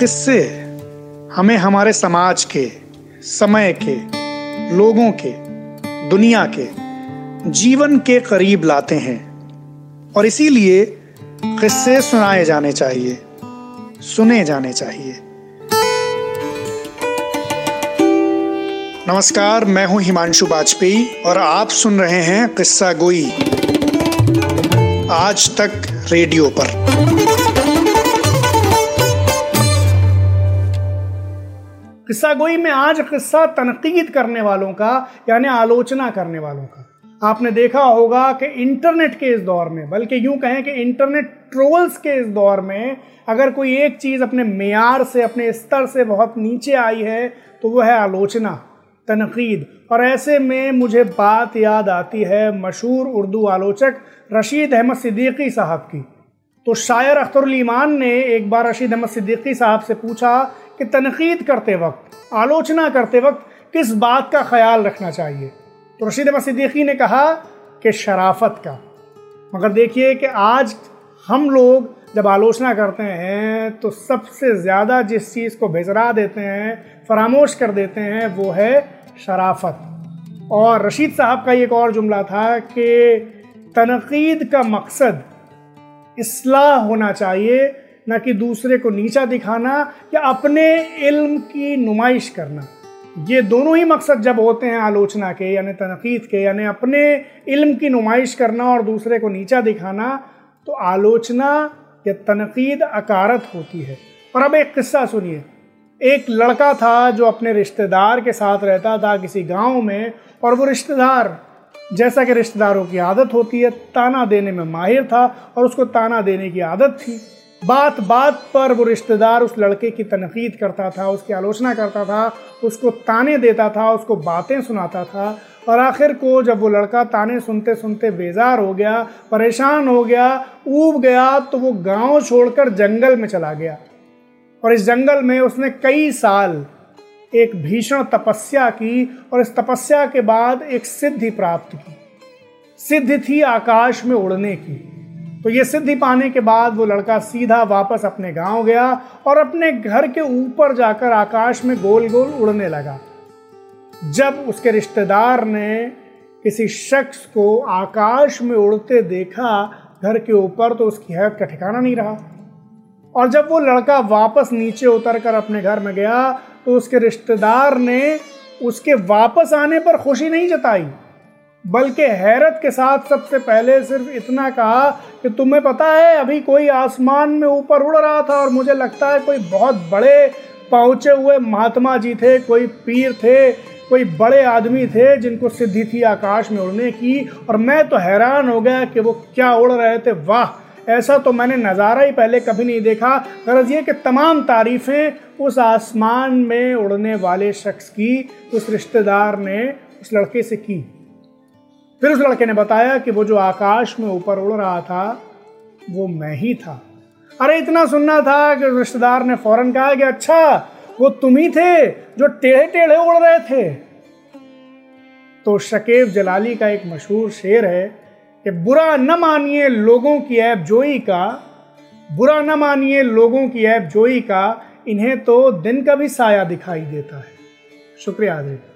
किस्से? हमें हमारे समाज के, समय के, लोगों के, दुनिया के, जीवन के करीब लाते हैं। और इसीलिए किस्से सुनाए जाने चाहिए, सुने जाने चाहिए। नमस्कार, मैं हूँ हिमांशु वाजपेयी और आप सुन रहे हैं किस्सा गोई। आज तक रेडियो पर। किस्सा गोई में आज किस्सा तनकीद करने वालों का, यानी आलोचना करने वालों का। आपने देखा होगा कि इंटरनेट के इस दौर में, बल्कि यूँ कहें कि इंटरनेट ट्रोल्स के इस दौर में, अगर कोई एक चीज़ अपने मैार से, अपने स्तर से बहुत नीचे आई है तो वह है आलोचना, तनकीद। और ऐसे में मुझे बात याद आती है मशहूर उर्दू आलोचक रशीद अहमद सिद्दीकी साहब की। तो शायर अख्तरुल ईमान ने एक बार रशीद अहमद सिद्दीकी साहब से पूछा कि तनकीद करते वक्त, आलोचना करते वक्त किस बात का ख्याल रखना चाहिए। तो रशीद अहमद सिद्दीकी ने कहा कि शराफत का। मगर देखिए कि आज हम लोग जब आलोचना करते हैं तो सबसे ज़्यादा जिस चीज़ को भेजरा देते हैं, फरामोश कर देते हैं, वो है शराफत। और रशीद साहब का एक और जुमला था कि तनकीद का मकसद इसलाह होना चाहिए न कि दूसरे को नीचा दिखाना या अपने इल्म की नुमाइश करना। ये दोनों ही मकसद जब होते हैं आलोचना के, यानी तनकीद के, यानी अपने इल्म की नुमाइश करना और दूसरे को नीचा दिखाना तो आलोचना या तनकीद अकारत होती है। और अब एक किस्सा सुनिए। एक लड़का था जो अपने रिश्तेदार के साथ रहता था किसी गाँव में, और वो रिश्तेदार, जैसा कि रिश्तेदारों की आदत होती है, ताना देने में माहिर था और उसको ताना देने की आदत थी। बात बात पर वो रिश्तेदार उस लड़के की तनकीद करता था, उसकी आलोचना करता था, उसको ताने देता था, उसको बातें सुनाता था और आखिर को जब वो लड़का ताने सुनते सुनते बेजार हो गया, परेशान हो गया, ऊब गया तो वो गाँव छोड़कर जंगल में चला गया। और इस जंगल में उसने कई साल एक भीषण तपस्या की और इस तपस्या के बाद एक सिद्धि प्राप्त की। सिद्धि थी आकाश में उड़ने की। तो ये सिद्धि पाने के बाद वो लड़का सीधा वापस अपने गाँव गया और अपने घर के ऊपर जाकर आकाश में गोल गोल उड़ने लगा। जब उसके रिश्तेदार ने किसी शख्स को आकाश में उड़ते देखा, घर के ऊपर तो उसकी हैरत का ठिकाना नहीं रहा। और जब वो लड़का वापस नीचे उतर कर अपने घर में गया तो उसके रिश्तेदार ने उसके वापस आने पर खुशी नहीं जताई। बल्कि हैरत के साथ सबसे पहले सिर्फ़ इतना कहा कि तुम्हें पता है, अभी कोई आसमान में ऊपर उड़ रहा था और मुझे लगता है कोई बहुत बड़े पहुँचे हुए महात्मा जी थे, कोई पीर थे, कोई बड़े आदमी थे जिनको सिद्धि थी आकाश में उड़ने की। और मैं तो हैरान हो गया कि वो क्या उड़ रहे थे। वाह, ऐसा तो मैंने नज़ारा ही पहले कभी नहीं देखा। गरज ये कि तमाम तारीफ़ें उस आसमान में उड़ने वाले शख्स की, उस रिश्तेदार ने, उस लड़के से की। फिर उस लड़के ने बताया कि वो जो आकाश में ऊपर उड़ रहा था, वो मैं ही था। अरे, इतना सुनना था कि रिश्तेदार ने फ़ौरन कहा कि अच्छा वो तुम ही थे जो टेढ़े टेढ़े उड़ रहे थे। तो शकेब जलाली का एक मशहूर शेर है कि बुरा न मानिए लोगों की ऐप जोई का, बुरा न मानिए लोगों की ऐप जोई का, इन्हें तो दिन का भी साया दिखाई देता है। शुक्रिया आदित्य